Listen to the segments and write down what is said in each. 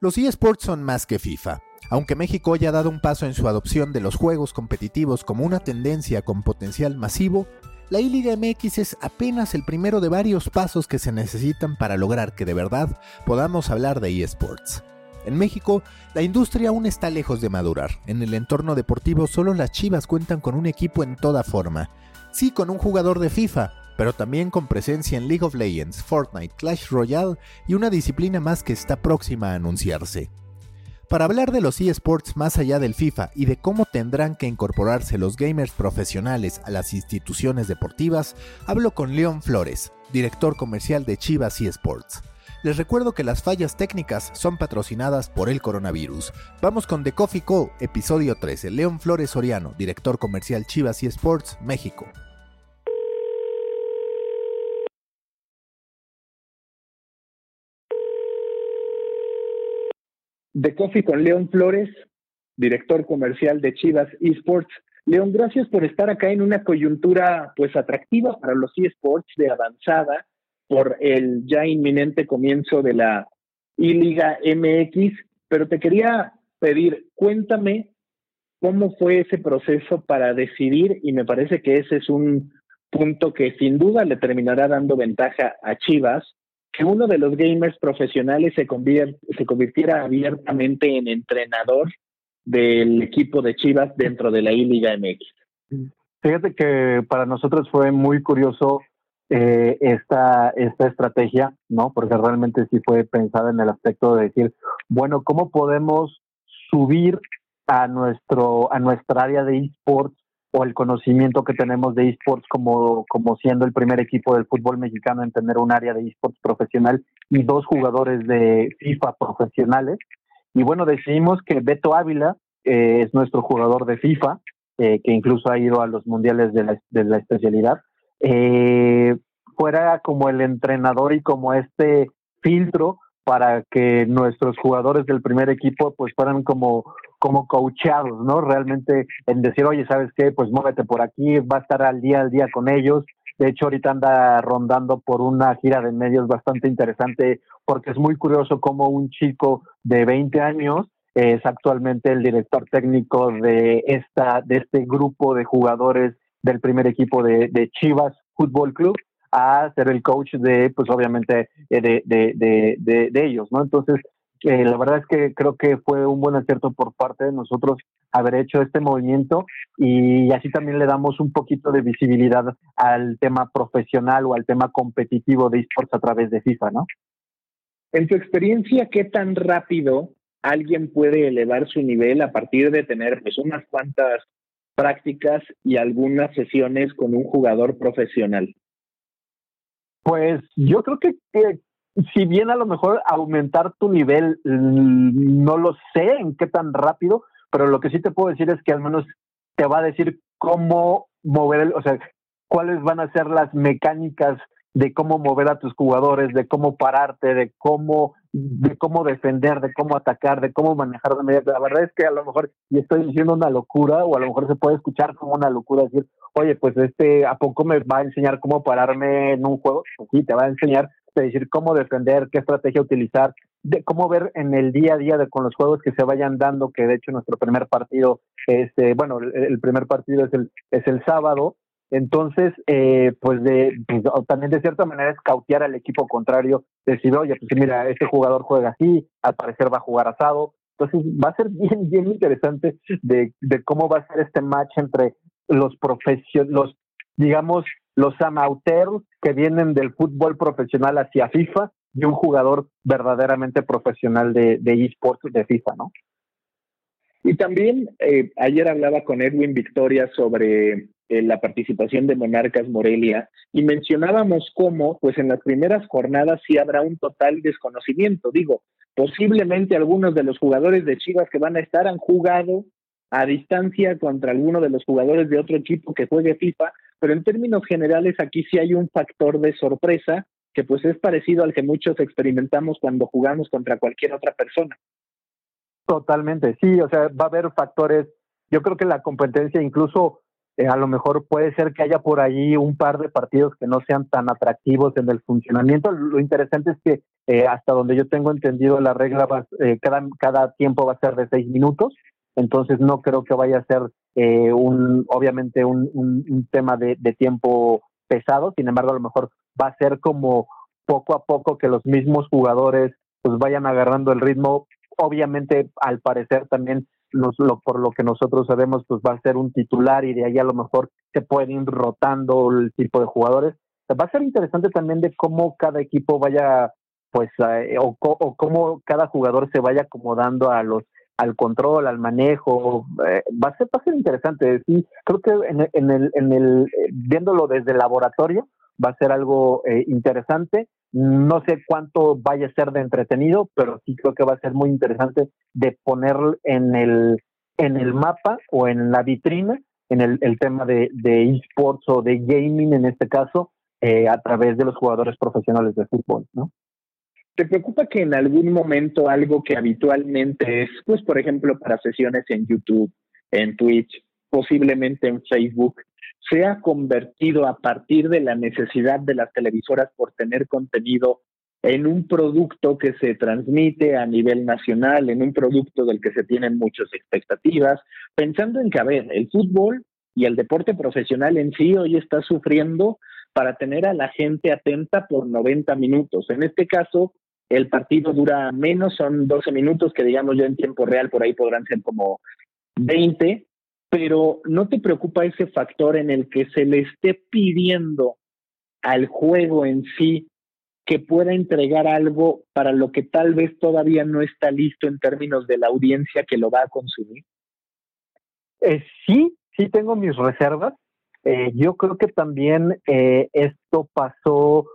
Los eSports son más que FIFA. Aunque México haya dado un paso en su adopción de los juegos competitivos como una tendencia con potencial masivo, la I-Liga MX es apenas el primero de varios pasos que se necesitan para lograr que de verdad podamos hablar de eSports. En México, la industria aún está lejos de madurar. En el entorno deportivo solo las Chivas cuentan con un equipo en toda forma. Sí, con un jugador de FIFA, pero también con presencia en League of Legends, Fortnite, Clash Royale y una disciplina más que está próxima a anunciarse. Para hablar de los eSports más allá del FIFA y de cómo tendrán que incorporarse los gamers profesionales a las instituciones deportivas, hablo con León Flores, director comercial de Chivas eSports. Les recuerdo que las fallas técnicas son patrocinadas por el coronavirus. Vamos con The Coffee Co, episodio 13. León Flores Soriano, director comercial Chivas eSports, México. De Coffee con León Flores, director comercial de Chivas Esports. León, gracias por estar acá en una coyuntura pues atractiva para los eSports de avanzada por el ya inminente comienzo de la I-Liga MX, pero te quería pedir, cuéntame cómo fue ese proceso para decidir y me parece que ese es un punto que sin duda le terminará dando ventaja a Chivas que uno de los gamers profesionales se, convirtiera abiertamente en entrenador del equipo de Chivas dentro de la I-Liga MX. Fíjate que para nosotros fue muy curioso eh, esta, esta estrategia, ¿no? Porque realmente sí fue pensada en el aspecto de decir, bueno, ¿cómo podemos subir a nuestro a nuestra área de esports o el conocimiento que tenemos de esports como, como siendo el primer equipo del fútbol mexicano en tener un área de esports profesional y dos jugadores de FIFA profesionales. Y bueno, decidimos que Beto Ávila eh, es nuestro jugador de FIFA, eh, que incluso ha ido a los mundiales de la, de la especialidad, eh, fuera como el entrenador y como este filtro para que nuestros jugadores del primer equipo pues fueran como como coachados, ¿no? Realmente en decir, oye, ¿sabes qué? Pues muévete por aquí, va a estar al día al día con ellos. De hecho, ahorita anda rondando por una gira de medios bastante interesante porque es muy curioso cómo un chico de 20 años es actualmente el director técnico de esta de este grupo de jugadores del primer equipo de, de Chivas Fútbol Club a ser el coach de, pues obviamente, eh, de, de, de, de ellos, ¿no? Entonces, eh, la verdad es que creo que fue un buen acierto por parte de nosotros haber hecho este movimiento y así también le damos un poquito de visibilidad al tema profesional o al tema competitivo de esports a través de FIFA, ¿no? En tu experiencia, ¿qué tan rápido alguien puede elevar su nivel a partir de tener pues unas cuantas prácticas y algunas sesiones con un jugador profesional? Pues yo creo que, si bien a lo mejor aumentar tu nivel, mm, no lo sé en qué tan rápido, pero lo que sí te puedo decir es que al menos te va a decir cómo mover, o sea, cuáles van a ser las mecánicas de cómo mover a tus jugadores, de cómo pararte, de cómo, de cómo defender, de cómo atacar, de cómo manejar de media. La verdad es que a lo mejor, y estoy diciendo una locura, o a lo mejor se puede escuchar como una locura decir, oye, pues este, ¿a poco me va a enseñar cómo pararme en un juego? Pues sí, te va a enseñar decir cómo defender, qué estrategia utilizar, de cómo ver en el día a día de, con los juegos que se vayan dando, que de hecho nuestro primer partido, este, bueno, el, primer partido es el, es el sábado, entonces, eh, pues, de, pues, también de cierta manera es cautear al equipo contrario, decir, oye, pues mira, este jugador juega así, al parecer va a jugar asado, entonces va a ser bien, bien interesante de, de cómo va a ser este match entre los profesionales, los, digamos, los amateurs que vienen del fútbol profesional hacia FIFA y un jugador verdaderamente profesional de, de esports de FIFA, ¿no? Y también eh, ayer hablaba con Edwin Victoria sobre eh, la participación de Monarcas Morelia y mencionábamos cómo, pues en las primeras jornadas sí habrá un total desconocimiento. Digo, posiblemente algunos de los jugadores de Chivas que van a estar han jugado a distancia contra alguno de los jugadores de otro equipo que juegue FIFA, pero en términos generales aquí sí hay un factor de sorpresa que pues es parecido al que muchos experimentamos cuando jugamos contra cualquier otra persona. Totalmente, sí, o sea, va a haber factores, yo creo que la competencia incluso Eh, a lo mejor puede ser que haya por ahí un par de partidos que no sean tan atractivos en el funcionamiento. Lo interesante es que eh, hasta donde yo tengo entendido la regla va, eh, cada, cada tiempo va a ser de seis minutos, entonces no creo que vaya a ser un obviamente un, un, tema de, de, tiempo pesado, sin embargo a lo mejor va a ser como poco a poco que los mismos jugadores pues vayan agarrando el ritmo, obviamente al parecer también lo, por lo que nosotros sabemos, pues va a ser un titular y de ahí a lo mejor se pueden ir rotando el tipo de jugadores. Va a ser interesante también de cómo cada equipo vaya, pues, o, o, cómo cada jugador se vaya acomodando a los al control, al manejo, eh, va a ser va a ser interesante. Sí, creo que en, en el en el viéndolo desde el laboratorio va a ser algo eh, interesante no sé cuánto vaya a ser de entretenido, pero sí creo que va a ser muy interesante de poner en el, en el mapa o en la vitrina en el, el tema de, de esports o de gaming en este caso eh, a través de los jugadores profesionales de fútbol, ¿no? ¿Te preocupa que en algún momento algo que habitualmente es, pues por ejemplo, para sesiones en YouTube, en Twitch, posiblemente en Facebook, se ha convertido a partir de la necesidad de las televisoras por tener contenido en un producto que se transmite a nivel nacional, en un producto del que se tienen muchas expectativas, pensando en que, a ver, el fútbol y el deporte profesional en sí hoy está sufriendo para tener a la gente atenta por 90 minutos. En este caso, el partido dura menos, son 12 minutos, que digamos yo en tiempo real por ahí podrán ser como 20, pero ¿no te preocupa ese factor en el que se le esté pidiendo al juego en sí que pueda entregar algo para lo que tal vez todavía no está listo en términos de la audiencia que lo va a consumir? Eh, sí, sí tengo mis reservas. Eh, yo creo que también eh, esto pasó,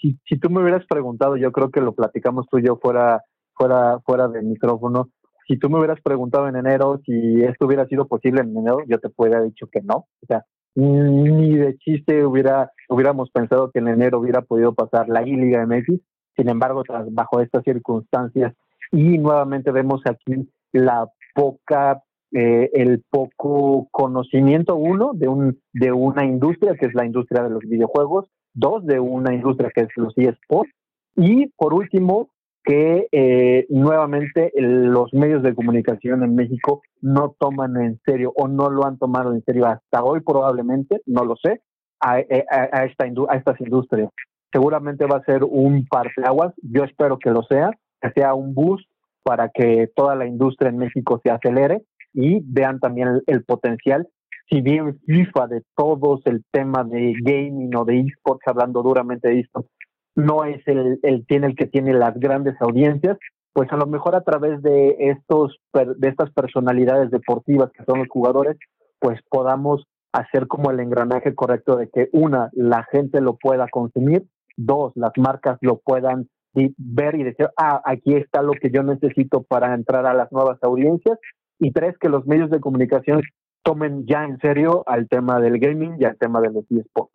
si, si tú me hubieras preguntado, yo creo que lo platicamos tú y yo fuera, fuera, fuera del micrófono, si tú me hubieras preguntado en enero si esto hubiera sido posible en enero, yo te pudiera dicho que no. O sea, ni de chiste hubiera, hubiéramos pensado que en enero hubiera podido pasar la I-Liga MX. Sin embargo, bajo estas circunstancias, y nuevamente vemos aquí la poca, eh, el poco conocimiento, uno, de, un, de una industria que es la industria de los videojuegos, dos, de una industria que es los eSports, y por último, que eh, nuevamente los medios de comunicación en México no toman en serio o no lo han tomado en serio hasta hoy probablemente, no lo sé, a, eh, a, esta a estas industrias. Seguramente va a ser un parteaguas, yo espero que lo sea, que sea un boost para que toda la industria en México se acelere y vean también el, potencial. Si bien FIFA de todos el tema de gaming o de esports, hablando duramente de esports, no es el, el, tiene el que tiene las grandes audiencias, pues a lo mejor a través de estos de estas personalidades deportivas que son los jugadores, pues podamos hacer como el engranaje correcto de que una la gente lo pueda consumir, dos las marcas lo puedan ver y decir, ah, aquí está lo que yo necesito para entrar a las nuevas audiencias y tres que los medios de comunicación tomen ya en serio al tema del gaming y al tema de los eSports.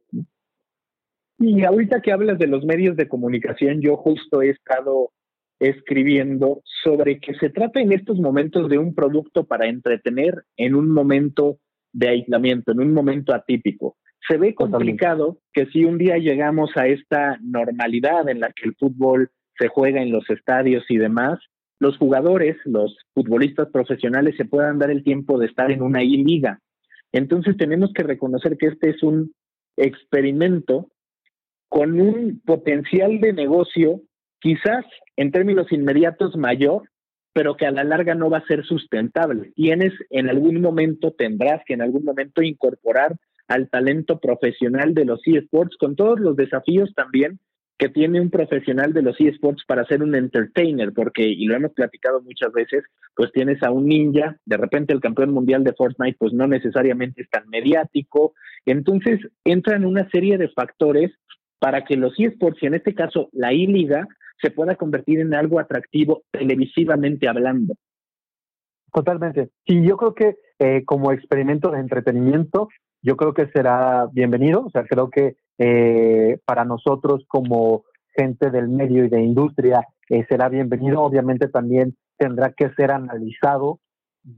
Y ahorita que hablas de los medios de comunicación, yo justo he estado escribiendo sobre que se trata en estos momentos de un producto para entretener en un momento de aislamiento, en un momento atípico. Se ve complicado que si un día llegamos a esta normalidad en la que el fútbol se juega en los estadios y demás, los jugadores, los futbolistas profesionales se puedan dar el tiempo de estar en una liga. Entonces tenemos que reconocer que este es un experimento con un potencial de negocio quizás en términos inmediatos mayor, pero que a la larga no va a ser sustentable. Tienes en algún momento, tendrás que en algún momento incorporar al talento profesional de los eSports con todos los desafíos también que tiene un profesional de los eSports para ser un entertainer, porque, y lo hemos platicado muchas veces, pues tienes a un ninja, de repente el campeón mundial de Fortnite, pues no necesariamente es tan mediático, entonces entran una serie de factores para que los eSports, y en este caso la I-Liga, se pueda convertir en algo atractivo televisivamente hablando. Totalmente. Sí, yo creo que eh, como experimento de entretenimiento, yo creo que será bienvenido. O sea, creo que eh, para nosotros como gente del medio y de industria eh, será bienvenido. Obviamente también tendrá que ser analizado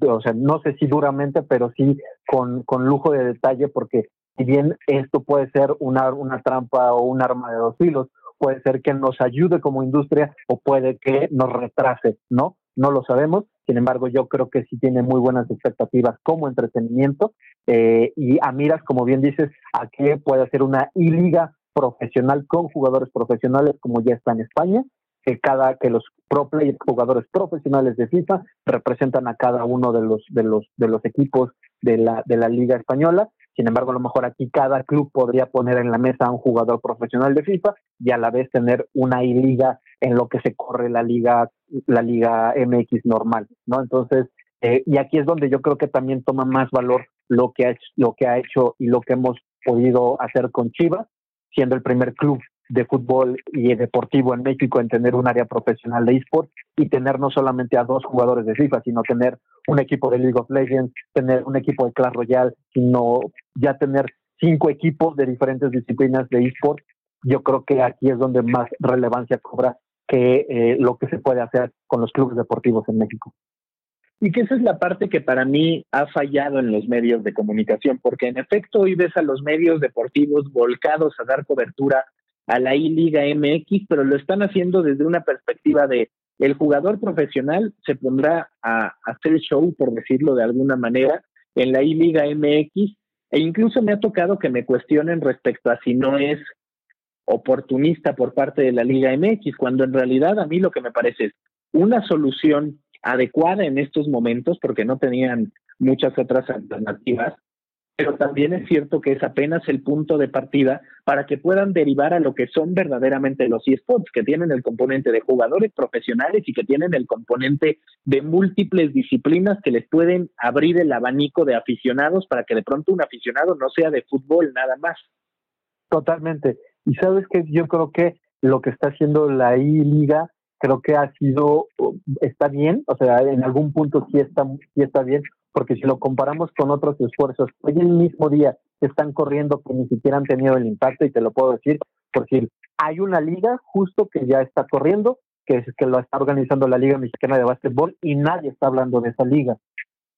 o sea, no sé si duramente, pero sí con, con lujo de detalle, porque si bien esto puede ser una, una trampa o un arma de dos filos, puede ser que nos ayude como industria o puede que nos retrase, ¿no? No lo sabemos. Sin embargo, yo creo que sí tiene muy buenas expectativas como entretenimiento eh, y a miras, como bien dices, a que puede ser una liga profesional con jugadores profesionales como ya está en España, que cada que los pro players, jugadores profesionales de FIFA representan a cada uno de los de los de los equipos de la de la liga española sin embargo, a lo mejor aquí cada club podría poner en la mesa a un jugador profesional de FIFA y a la vez tener una liga en lo que se corre la liga, la liga MX normal, ¿no? Entonces, eh, y aquí es donde yo creo que también toma más valor lo que ha hecho, lo que ha hecho y lo que hemos podido hacer con Chivas, siendo el primer club de fútbol y deportivo en México en tener un área profesional de esports y tener no solamente a dos jugadores de FIFA, sino tener un equipo de League of Legends, tener un equipo de Clash Royale, sino ya tener cinco equipos de diferentes disciplinas de esports. Yo creo que aquí es donde más relevancia cobra que eh, lo que se puede hacer con los clubes deportivos en México. Y que esa es la parte que para mí ha fallado en los medios de comunicación, porque en efecto hoy ves a los medios deportivos volcados a dar cobertura a la I-Liga MX, pero lo están haciendo desde una perspectiva de el jugador profesional se pondrá a, hacer show, por decirlo de alguna manera, en la I-Liga MX, e incluso me ha tocado que me cuestionen respecto a si no es oportunista por parte de la Liga MX, cuando en realidad a mí lo que me parece es una solución adecuada en estos momentos, porque no tenían muchas otras alternativas, pero también es cierto que es apenas el punto de partida para que puedan derivar a lo que son verdaderamente los eSports, que tienen el componente de jugadores profesionales y que tienen el componente de múltiples disciplinas que les pueden abrir el abanico de aficionados para que de pronto un aficionado no sea de fútbol nada más. Totalmente. Y sabes que yo creo que lo que está haciendo la I-Liga creo que ha sido, está bien, o sea, en algún punto sí está, sí está bien, porque si lo comparamos con otros esfuerzos, hoy el mismo día están corriendo que ni siquiera han tenido el impacto, y te lo puedo decir, porque hay una liga justo que ya está corriendo, que es que lo está organizando la Liga Mexicana de Básquetbol, y nadie está hablando de esa liga.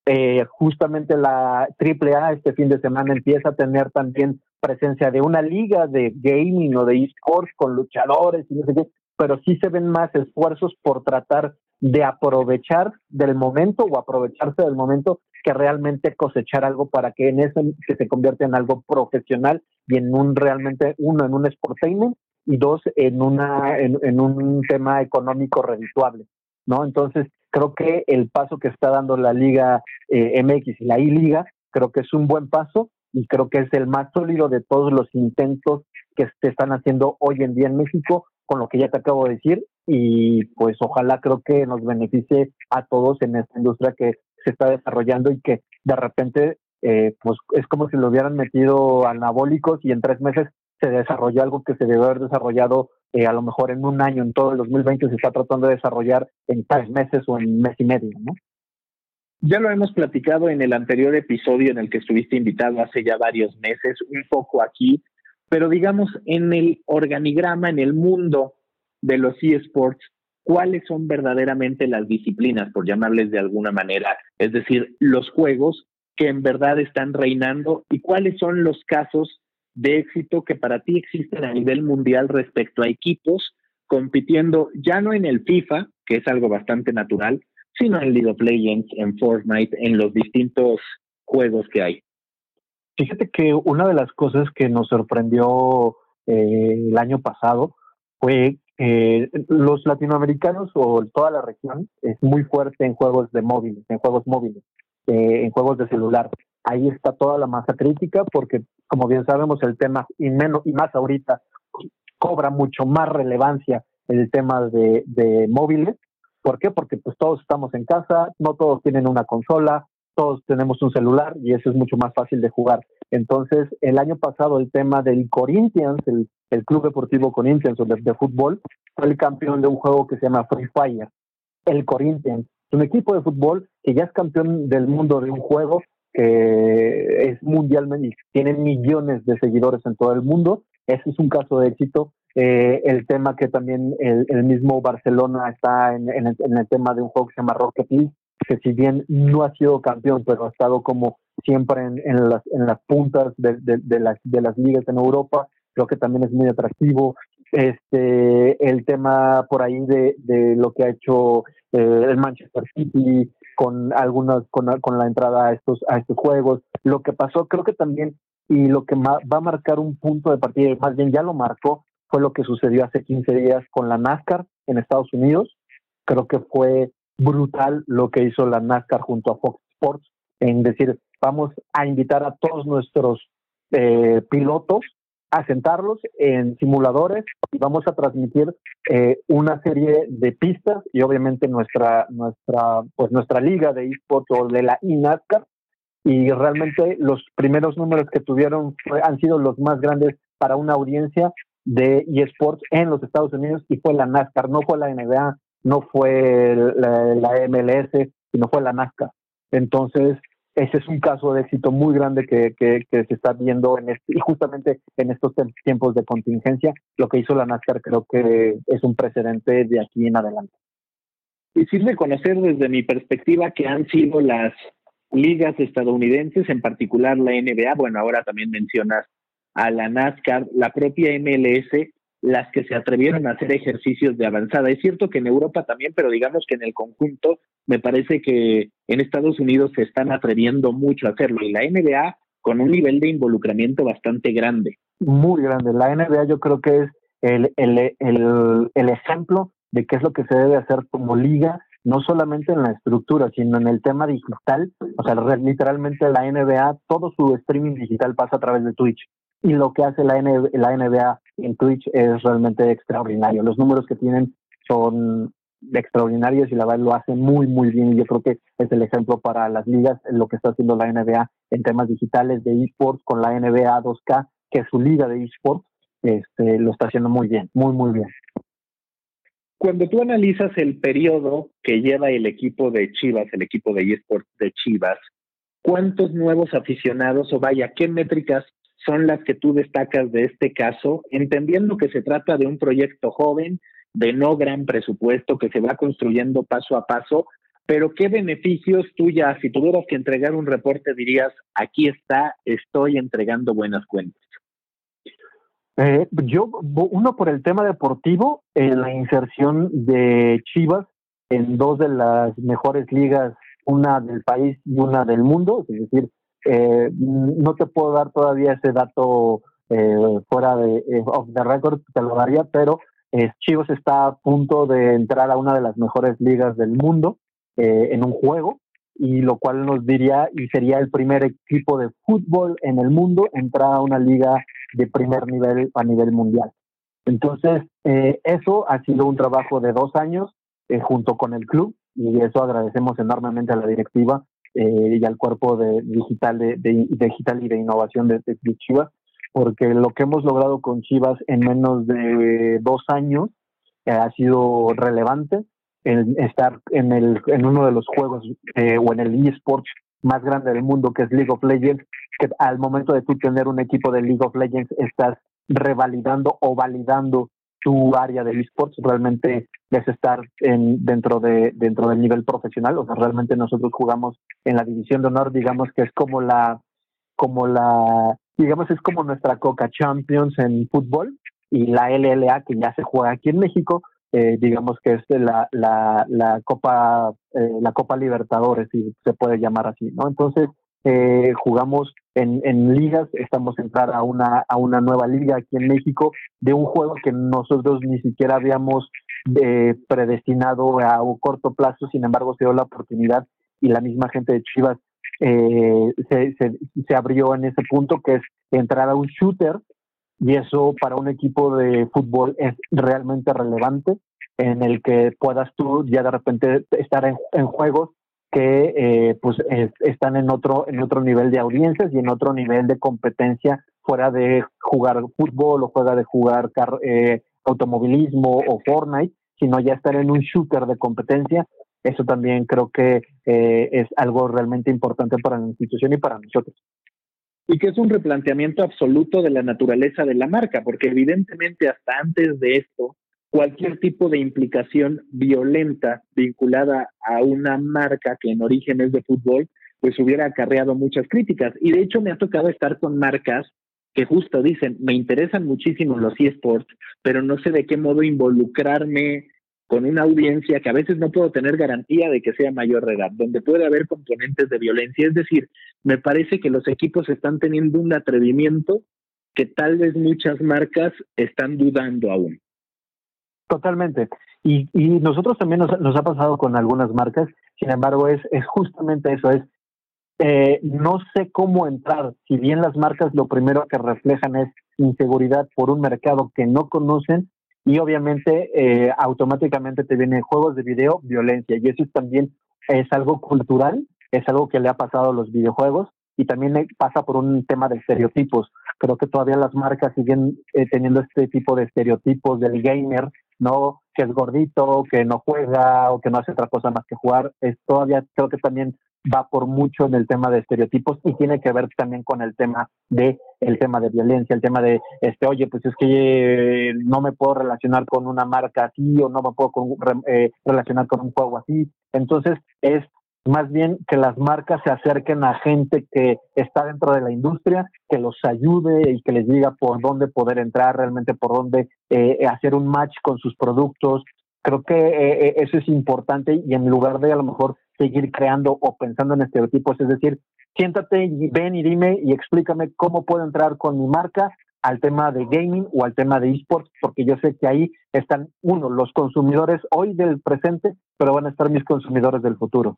Eh, justamente la AAA este fin de semana empieza a tener también presencia de una liga de gaming o de esports con luchadores y no sé qué, pero sí se ven más esfuerzos por tratar de aprovechar del momento o aprovecharse del momento que realmente cosechar algo para que en eso que se convierta en algo profesional y en un realmente uno en un sportainment y dos en una en, un tema económico redituable no entonces creo que el paso que está dando la liga eh, MX y la I Liga creo que es un buen paso y creo que es el más sólido de todos los intentos que se están haciendo hoy en día en México con lo que ya te acabo de decir y pues ojalá creo que nos beneficie a todos en esta industria que se está desarrollando y que de repente eh, pues es como si lo hubieran metido anabólicos y en tres meses se desarrolló algo que se debe haber desarrollado eh, a lo mejor en un año, en todo el 2020 se está tratando de desarrollar en tres meses o en mes y medio, ¿no? Ya lo hemos platicado en el anterior episodio en el que estuviste invitado hace ya varios meses, un poco aquí pero digamos, en el organigrama, en el mundo de los eSports, ¿cuáles son verdaderamente las disciplinas, por llamarles de alguna manera? Es decir, los juegos que en verdad están reinando y cuáles son los casos de éxito que para ti existen a nivel mundial respecto a equipos compitiendo ya no en el FIFA, que es algo bastante natural, sino en League of Legends, en Fortnite, en los distintos juegos que hay. Fíjate que una de las cosas que nos sorprendió eh, el año pasado fue que los latinoamericanos o toda la región es muy fuerte en juegos de móviles, en juegos móviles, eh, en juegos de celular. Ahí está toda la masa crítica porque, como bien sabemos, el tema, y, menos, y más ahorita, cobra mucho más relevancia el tema de, de móviles. ¿Por qué? Porque pues todos estamos en casa, no todos tienen una consola, todos tenemos un celular y eso es mucho más fácil de jugar. Entonces, el año pasado el tema del Corinthians, el, Club Deportivo Corinthians de, de, fútbol, fue el campeón de un juego que se llama Free Fire. El Corinthians, un equipo de fútbol que ya es campeón del mundo de un juego que es mundialmente tiene millones de seguidores en todo el mundo. Ese es un caso de éxito. Eh, el tema que también el, mismo Barcelona está en, el, tema de un juego que se llama Rocket League, que si bien no ha sido campeón, pero ha estado como siempre en, en, las, en las puntas de, de, las, de las ligas en Europa, creo que también es muy atractivo. Este, el tema por ahí de, de lo que ha hecho eh, el Manchester City con algunas, con, con la entrada a estos, a estos juegos. Lo que pasó, creo que también, y lo que va a marcar un punto de partida, más bien ya lo marcó, fue lo que sucedió hace 15 días con la NASCAR en Estados Unidos. Creo que fue brutal lo que hizo la NASCAR junto a Fox Sports en decir, vamos a invitar a todos nuestros eh, pilotos a sentarlos en simuladores y vamos a transmitir eh, una serie de pistas y obviamente nuestra nuestra pues nuestra liga de esports o de la INASCAR y realmente los primeros números que tuvieron han sido los más grandes para una audiencia de eSports en los Estados Unidos y fue la NASCAR, no fue la NBA, no fue la, MLS, sino fue la NASCAR. Entonces, ese es un caso de éxito muy grande que, que, se está viendo en este, y justamente en estos tiempos de contingencia, lo que hizo la NASCAR creo que es un precedente de aquí en adelante. Y sirve conocer desde mi perspectiva que han sido las ligas estadounidenses, en particular la NBA, bueno, ahora también mencionas a la NASCAR, la propia MLS, las que se atrevieron a hacer ejercicios de avanzada. Es cierto que en Europa también, pero digamos que en el conjunto me parece que en Estados Unidos se están atreviendo mucho a hacerlo y la NBA con un nivel de involucramiento bastante grande. Muy grande. La NBA yo creo que es el, el, el, el ejemplo de qué es lo que se debe hacer como liga, no solamente en la estructura, sino en el tema digital. O sea, literalmente la NBA, todo su streaming digital pasa a través de Twitch y lo que hace la, la NBA en Twitch es realmente extraordinario. Los números que tienen son extraordinarios y la verdad lo hacen muy, muy bien. Y yo creo que es el ejemplo para las ligas, lo que está haciendo la NBA en temas digitales de esports con la NBA 2K, que es su liga de esports, este, lo está haciendo muy bien, muy, muy bien. Cuando tú analizas el periodo que lleva el equipo de Chivas, el equipo de esports de Chivas, ¿cuántos nuevos aficionados o vaya, qué métricas son las que tú destacas de este caso, entendiendo que se trata de un proyecto joven, de no gran presupuesto, que se va construyendo paso a paso, pero ¿qué beneficios tú si tuvieras que entregar un reporte, dirías, aquí está, estoy entregando buenas cuentas? Eh, yo, uno por el tema deportivo, en la inserción de Chivas en dos de las mejores ligas, una del país y una del mundo, es decir, eh, no te puedo dar todavía ese dato eh, fuera de eh, off the record, te lo daría, pero Chivas está a punto de entrar a una de las mejores ligas del mundo en un juego, y lo cual nos diría y sería el primer equipo de fútbol en el mundo entrar a una liga de primer nivel a nivel mundial. Entonces, eso ha sido un trabajo de dos años junto con el club y eso agradecemos enormemente a la directiva eh, y al cuerpo de digital de, digital y de innovación de, Chivas, porque lo que hemos logrado con Chivas en menos de dos años eh, ha sido relevante. El estar en, el, en uno de los juegos eh, o en el eSports más grande del mundo, que es League of Legends, que al momento de tú tener un equipo de League of Legends estás revalidando o validando tu área de esports realmente es estar en, dentro de dentro del nivel profesional. O sea realmente nosotros jugamos en la división de honor digamos que es como la como la digamos es como nuestra Coca Champions en fútbol y la LLA que ya se juega aquí en México eh, digamos que es la la, la Copa eh, la Copa Libertadores si se puede llamar así no entonces eh, jugamos en, en, ligas, estamos entrar a una, a una nueva liga aquí en México de un juego que nosotros ni siquiera habíamos eh, predestinado a un corto plazo, sin embargo se dio la oportunidad y la misma gente de Chivas eh, se, se, se abrió en ese punto que es entrar a un shooter y eso para un equipo de fútbol es realmente relevante en el que puedas tú ya de repente estar en, en juegos que eh, pues están en otro en otro nivel de audiencias y en otro nivel de competencia fuera de jugar fútbol o fuera de jugar eh, automovilismo o Fortnite, sino ya estar en un shooter de competencia. Eso también creo que eh, es algo realmente importante para la institución y para nosotros. Y que es un replanteamiento absoluto de la naturaleza de la marca, porque evidentemente hasta antes de esto, cualquier tipo de implicación violenta vinculada a una marca que en origen es de fútbol, pues hubiera acarreado muchas críticas. Y de hecho me ha tocado estar con marcas que justo dicen, me interesan muchísimo los eSports, pero no sé de qué modo involucrarme con una audiencia que a veces no puedo tener garantía de que sea mayor de edad, donde puede haber componentes de violencia. Es decir, me parece que los equipos están teniendo un atrevimiento que tal vez muchas marcas están dudando aún. Totalmente. Y, y nosotros también nos, nos, ha pasado con algunas marcas, sin embargo, es, es justamente eso, es eh, no sé cómo entrar, si bien las marcas lo primero que reflejan es inseguridad por un mercado que no conocen y obviamente eh, automáticamente te vienen juegos de video, violencia y eso también es algo cultural, es algo que le ha pasado a los videojuegos y también pasa por un tema de estereotipos. Creo que todavía las marcas siguen eh, teniendo este tipo de estereotipos del gamer, ¿no? Que es gordito, que no juega o que no hace otra cosa más que jugar. Es todavía creo que también va por mucho en el tema de estereotipos y tiene que ver también con el tema de el tema de violencia, el tema de este, oye, pues es que eh, no me puedo relacionar con una marca así o no me puedo eh, relacionar con un juego así. Entonces, es más bien que las marcas se acerquen a gente que está dentro de la industria, que los ayude y que les diga por dónde poder entrar, realmente por dónde eh, hacer un match con sus productos. Creo que eso es importante y en lugar de a lo mejor seguir creando o pensando en estereotipos, es decir, siéntate ven y dime y explícame cómo puedo entrar con mi marca al tema de gaming o al tema de esports, porque yo sé que ahí están, uno, los consumidores hoy del presente, pero van a estar mis consumidores del futuro.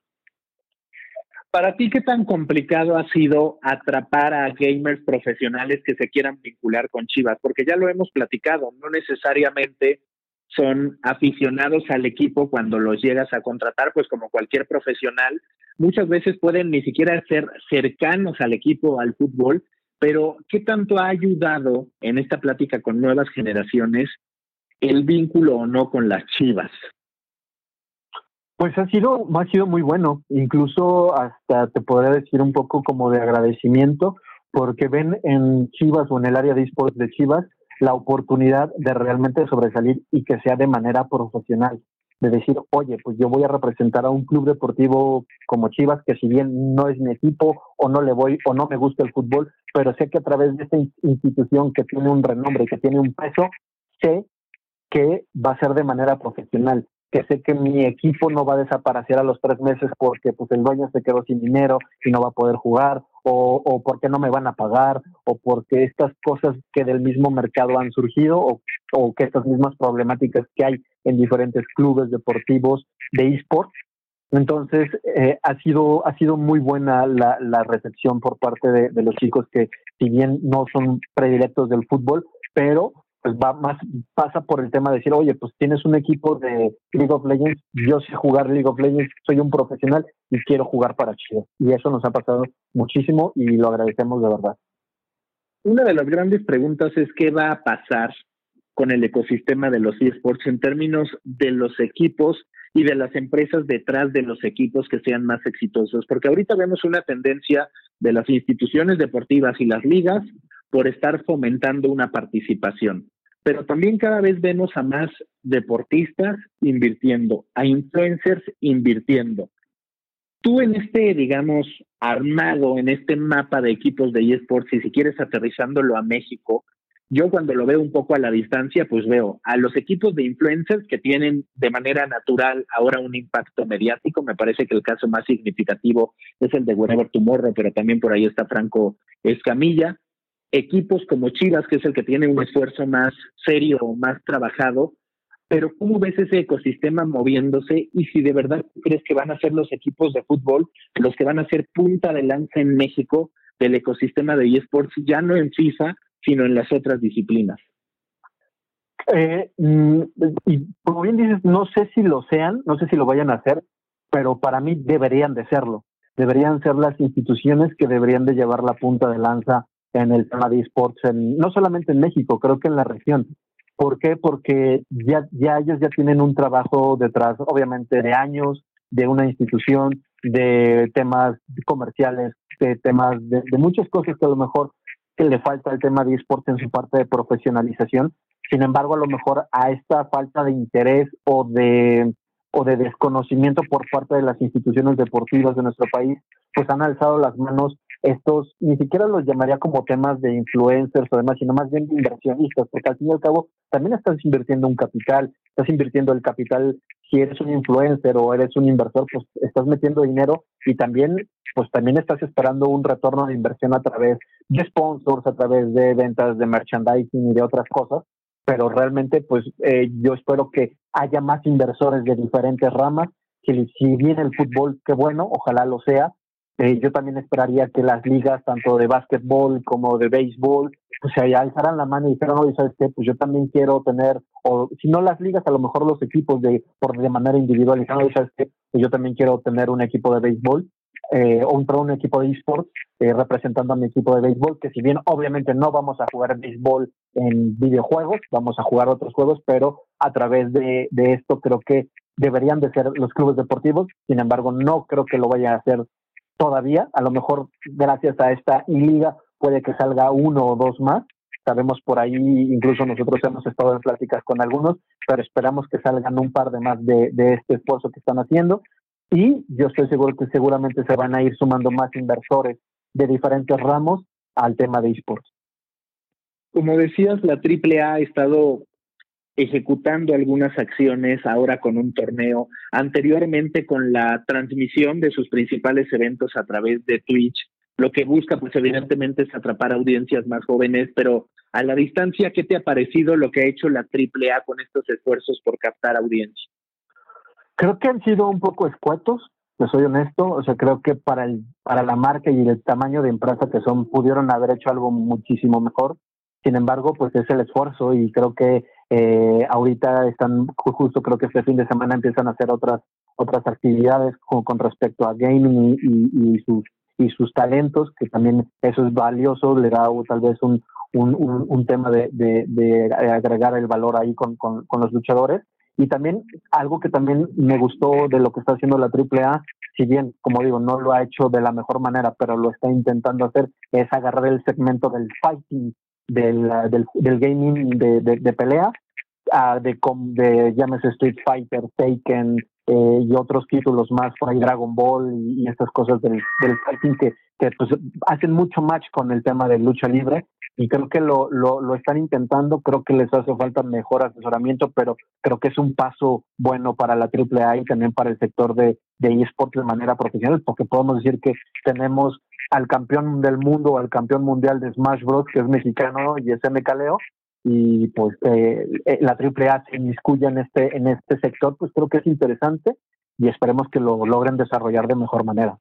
Para ti, ¿qué tan complicado ha sido atrapar a gamers profesionales que se quieran vincular con Chivas? Porque ya lo hemos platicado, no necesariamente son aficionados al equipo cuando los llegas a contratar, pues como cualquier profesional, muchas veces pueden ni siquiera ser cercanos al equipo, al fútbol, pero ¿qué tanto ha ayudado en esta plática con nuevas generaciones el vínculo o no con las chivas? Pues ha sido, ha sido muy bueno, incluso hasta te podría decir un poco como de agradecimiento, porque ven en Chivas o en el área de esports de Chivas la oportunidad de realmente sobresalir y que sea de manera profesional. De decir, oye, pues yo voy a representar a un club deportivo como Chivas, que si bien no es mi equipo o no le voy o no me gusta el fútbol, pero sé que a través de esta institución que tiene un renombre, que tiene un peso, sé que va a ser de manera profesional que sé que mi equipo no va a desaparecer a los tres meses porque pues el dueño se quedó sin dinero y no va a poder jugar, o, o porque no me van a pagar, o porque estas cosas que del mismo mercado han surgido, o, o que estas mismas problemáticas que hay en diferentes clubes deportivos de esports. Entonces, eh, ha, sido, ha sido muy buena la, la recepción por parte de, de los chicos que, si bien no son predilectos del fútbol, pero pues va más pasa por el tema de decir, oye, pues tienes un equipo de League of Legends, yo sé jugar League of Legends, soy un profesional y quiero jugar para Chile. Y eso nos ha pasado muchísimo y lo agradecemos de verdad. Una de las grandes preguntas es qué va a pasar con el ecosistema de los esports en términos de los equipos y de las empresas detrás de los equipos que sean más exitosos, porque ahorita vemos una tendencia de las instituciones deportivas y las ligas por estar fomentando una participación pero también cada vez vemos a más deportistas invirtiendo, a influencers invirtiendo. Tú en este, digamos, armado, en este mapa de equipos de eSports, y si quieres aterrizándolo a México, yo cuando lo veo un poco a la distancia, pues veo a los equipos de influencers que tienen de manera natural ahora un impacto mediático. Me parece que el caso más significativo es el de Whenever Tomorrow, pero también por ahí está Franco Escamilla equipos como Chivas, que es el que tiene un esfuerzo más serio, más trabajado, pero ¿cómo ves ese ecosistema moviéndose y si de verdad crees que van a ser los equipos de fútbol los que van a ser punta de lanza en México del ecosistema de eSports, ya no en FIFA, sino en las otras disciplinas? Eh, mm, y como bien dices, no sé si lo sean, no sé si lo vayan a hacer, pero para mí deberían de serlo. Deberían ser las instituciones que deberían de llevar la punta de lanza en el tema de esports, no solamente en México, creo que en la región. ¿Por qué? Porque ya, ya ellos ya tienen un trabajo detrás, obviamente, de años, de una institución, de temas comerciales, de temas de, muchas cosas que a lo mejor le falta el tema de esports en su parte de profesionalización, Sin embargo, a lo mejor a esta falta de interés o de o de desconocimiento por parte de las instituciones deportivas de nuestro país, pues han alzado las manos estos, ni siquiera los llamaría como temas de influencers o demás, sino más bien de inversionistas, porque al fin y al cabo también estás invirtiendo un capital, estás invirtiendo el capital, si eres un influencer o eres un inversor, pues estás metiendo dinero y también, pues también estás esperando un retorno de inversión a través de sponsors, a través de ventas de merchandising y de otras cosas, pero realmente pues eh, yo espero que haya más inversores de diferentes ramas, que si viene el fútbol, qué bueno, ojalá lo sea, eh, yo también esperaría que las ligas, tanto de básquetbol como de béisbol, pues se alzaran la mano y dijeran, oye, ¿sabes qué? Pues yo también quiero tener, o si no las ligas, a lo mejor los equipos de por de manera individual, y ¿sabes qué? Pues yo también quiero tener un equipo de béisbol, eh, un, un equipo de esports eh, representando a mi equipo de béisbol, que si bien obviamente no vamos a jugar béisbol en videojuegos, vamos a jugar otros juegos, pero a través de, de esto creo que deberían de ser los clubes deportivos, sin embargo no creo que lo vaya a hacer todavía, a lo mejor gracias a esta liga puede que salga uno o dos más, sabemos por ahí, incluso nosotros hemos estado en pláticas con algunos, pero esperamos que salgan un par de más de, de este esfuerzo que están haciendo y yo estoy seguro que seguramente se van a ir sumando más inversores de diferentes ramos al tema de esports. Como decías, la AAA ha estado ejecutando algunas acciones ahora con un torneo, anteriormente con la transmisión de sus principales eventos a través de Twitch. Lo que busca, pues evidentemente, es atrapar audiencias más jóvenes, pero a la distancia, ¿qué te ha parecido lo que ha hecho la AAA con estos esfuerzos por captar audiencia? Creo que han sido un poco escuetos, te soy honesto, o sea, creo que para el para la marca y el tamaño de empresa que son pudieron haber hecho algo muchísimo mejor. Sin embargo, pues es el esfuerzo y creo que eh, ahorita están, justo creo que este fin de semana empiezan a hacer otras otras actividades con, con respecto a gaming y, sus y sus talentos, que también eso es valioso, le da tal vez un, un, un, tema de, de, agregar el valor ahí con, con, los luchadores. Y también algo que también me gustó de lo que está haciendo la AAA, si bien, como digo, no lo ha hecho de la mejor manera, pero lo está intentando hacer, es agarrar el segmento del fighting, del, del, gaming de, de, pelea uh, de, de llámese Street Fighter, Taken eh, y otros títulos más, por ahí Dragon Ball y, estas cosas del, del fighting que, que pues, hacen mucho match con el tema de lucha libre y creo que lo, lo, lo están intentando, creo que les hace falta mejor asesoramiento, pero creo que es un paso bueno para la AAA y también para el sector de, de eSports de manera profesional, porque podemos decir que tenemos al campeón del mundo, al campeón mundial de Smash Bros, que es mexicano y es MK Leo, y pues eh, eh la AAA se inmiscuya en este, en este sector, pues creo que es interesante y esperemos que lo logren desarrollar de mejor manera.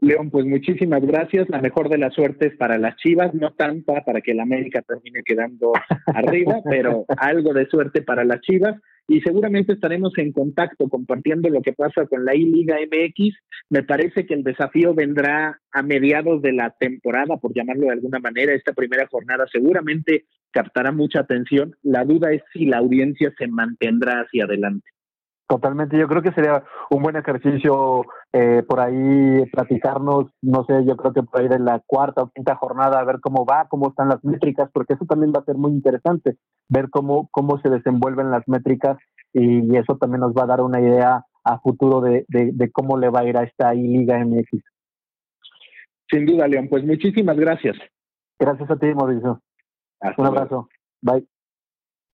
León, pues muchísimas gracias. La mejor de las suertes para las Chivas, no tanta para que el América termine quedando arriba, pero algo de suerte para las Chivas y seguramente estaremos en contacto compartiendo lo que pasa con la I-Liga MX. Me parece que el desafío vendrá a mediados de la temporada, por llamarlo de alguna manera. Esta primera jornada seguramente captará mucha atención. La duda es si la audiencia se mantendrá hacia adelante. Totalmente, yo creo que sería un buen ejercicio eh, por ahí platicarnos, no sé, yo creo que por ahí de la cuarta o quinta jornada, a ver cómo va, cómo están las métricas, porque eso también va a ser muy interesante, ver cómo, cómo se desenvuelven las métricas y, eso también nos va a dar una idea a futuro de, de, cómo le va a ir a esta I-Liga MX. Sin duda, León, pues muchísimas gracias. Gracias a ti, Mauricio. un abrazo. Bye.